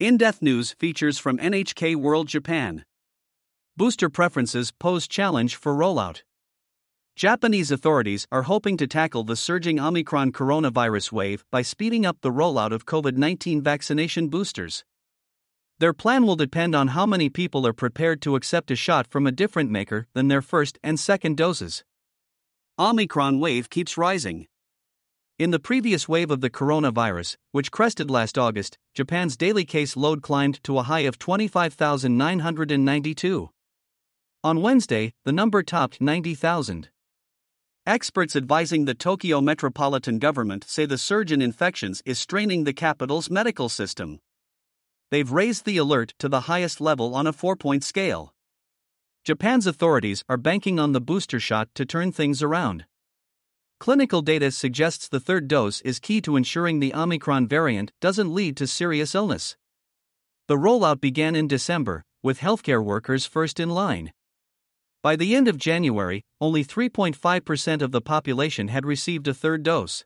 In Depth News features from NHK World Japan. Booster preferences pose challenge for rollout. Japanese authorities are hoping to tackle the surging Omicron coronavirus wave by speeding up the rollout of COVID 19 vaccination boosters. Their plan will depend on how many people are prepared to accept a shot from a different maker than their first and second doses. Omicron wave keeps rising. In the previous wave of the coronavirus, which crested last August, Japan's daily case load climbed to a high of 25,992. On Wednesday, the number topped 90,000. Experts advising the Tokyo metropolitan government say the surge in infections is straining the capital's medical system. They've raised the alert to the highest level on a four point scale. Japan's authorities are banking on the booster shot to turn things around. Clinical data suggests the third dose is key to ensuring the Omicron variant doesn't lead to serious illness. The rollout began in December, with healthcare workers first in line. By the end of January, only 3.5% of the population had received a third dose.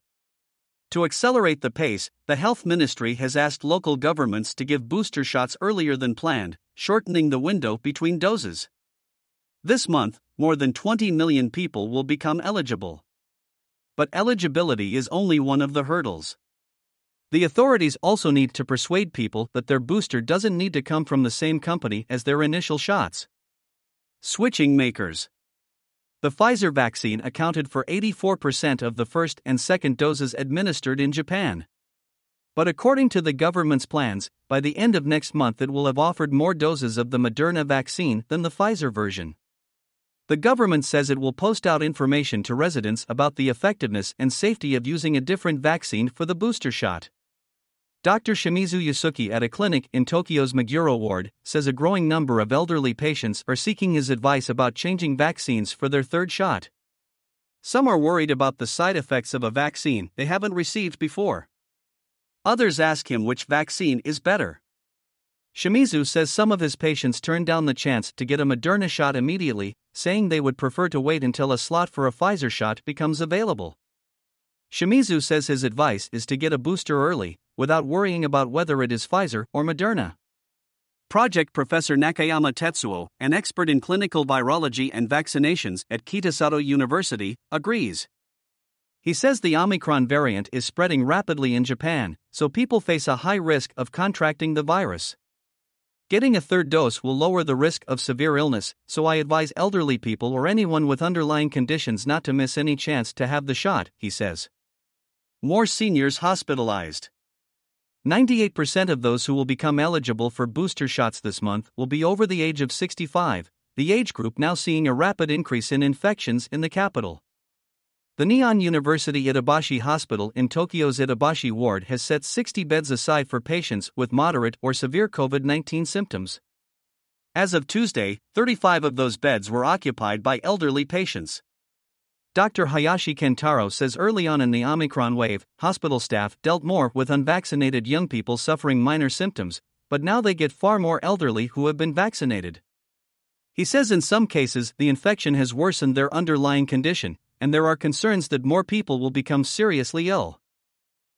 To accelerate the pace, the health ministry has asked local governments to give booster shots earlier than planned, shortening the window between doses. This month, more than 20 million people will become eligible. But eligibility is only one of the hurdles. The authorities also need to persuade people that their booster doesn't need to come from the same company as their initial shots. Switching makers. The Pfizer vaccine accounted for 84% of the first and second doses administered in Japan. But according to the government's plans, by the end of next month it will have offered more doses of the Moderna vaccine than the Pfizer version. The government says it will post out information to residents about the effectiveness and safety of using a different vaccine for the booster shot. Dr. Shimizu Yasuki at a clinic in Tokyo's Meguro ward says a growing number of elderly patients are seeking his advice about changing vaccines for their third shot. Some are worried about the side effects of a vaccine they haven't received before. Others ask him which vaccine is better. Shimizu says some of his patients turned down the chance to get a Moderna shot immediately, saying they would prefer to wait until a slot for a Pfizer shot becomes available. Shimizu says his advice is to get a booster early, without worrying about whether it is Pfizer or Moderna. Project Professor Nakayama Tetsuo, an expert in clinical virology and vaccinations at Kitasato University, agrees. He says the Omicron variant is spreading rapidly in Japan, so people face a high risk of contracting the virus. Getting a third dose will lower the risk of severe illness, so I advise elderly people or anyone with underlying conditions not to miss any chance to have the shot, he says. More seniors hospitalized. 98% of those who will become eligible for booster shots this month will be over the age of 65, the age group now seeing a rapid increase in infections in the capital. The Nihon University Itabashi Hospital in Tokyo's Itabashi ward has set 60 beds aside for patients with moderate or severe COVID 19 symptoms. As of Tuesday, 35 of those beds were occupied by elderly patients. Dr. Hayashi Kentaro says early on in the Omicron wave, hospital staff dealt more with unvaccinated young people suffering minor symptoms, but now they get far more elderly who have been vaccinated. He says in some cases the infection has worsened their underlying condition, and there are concerns that more people will become seriously ill.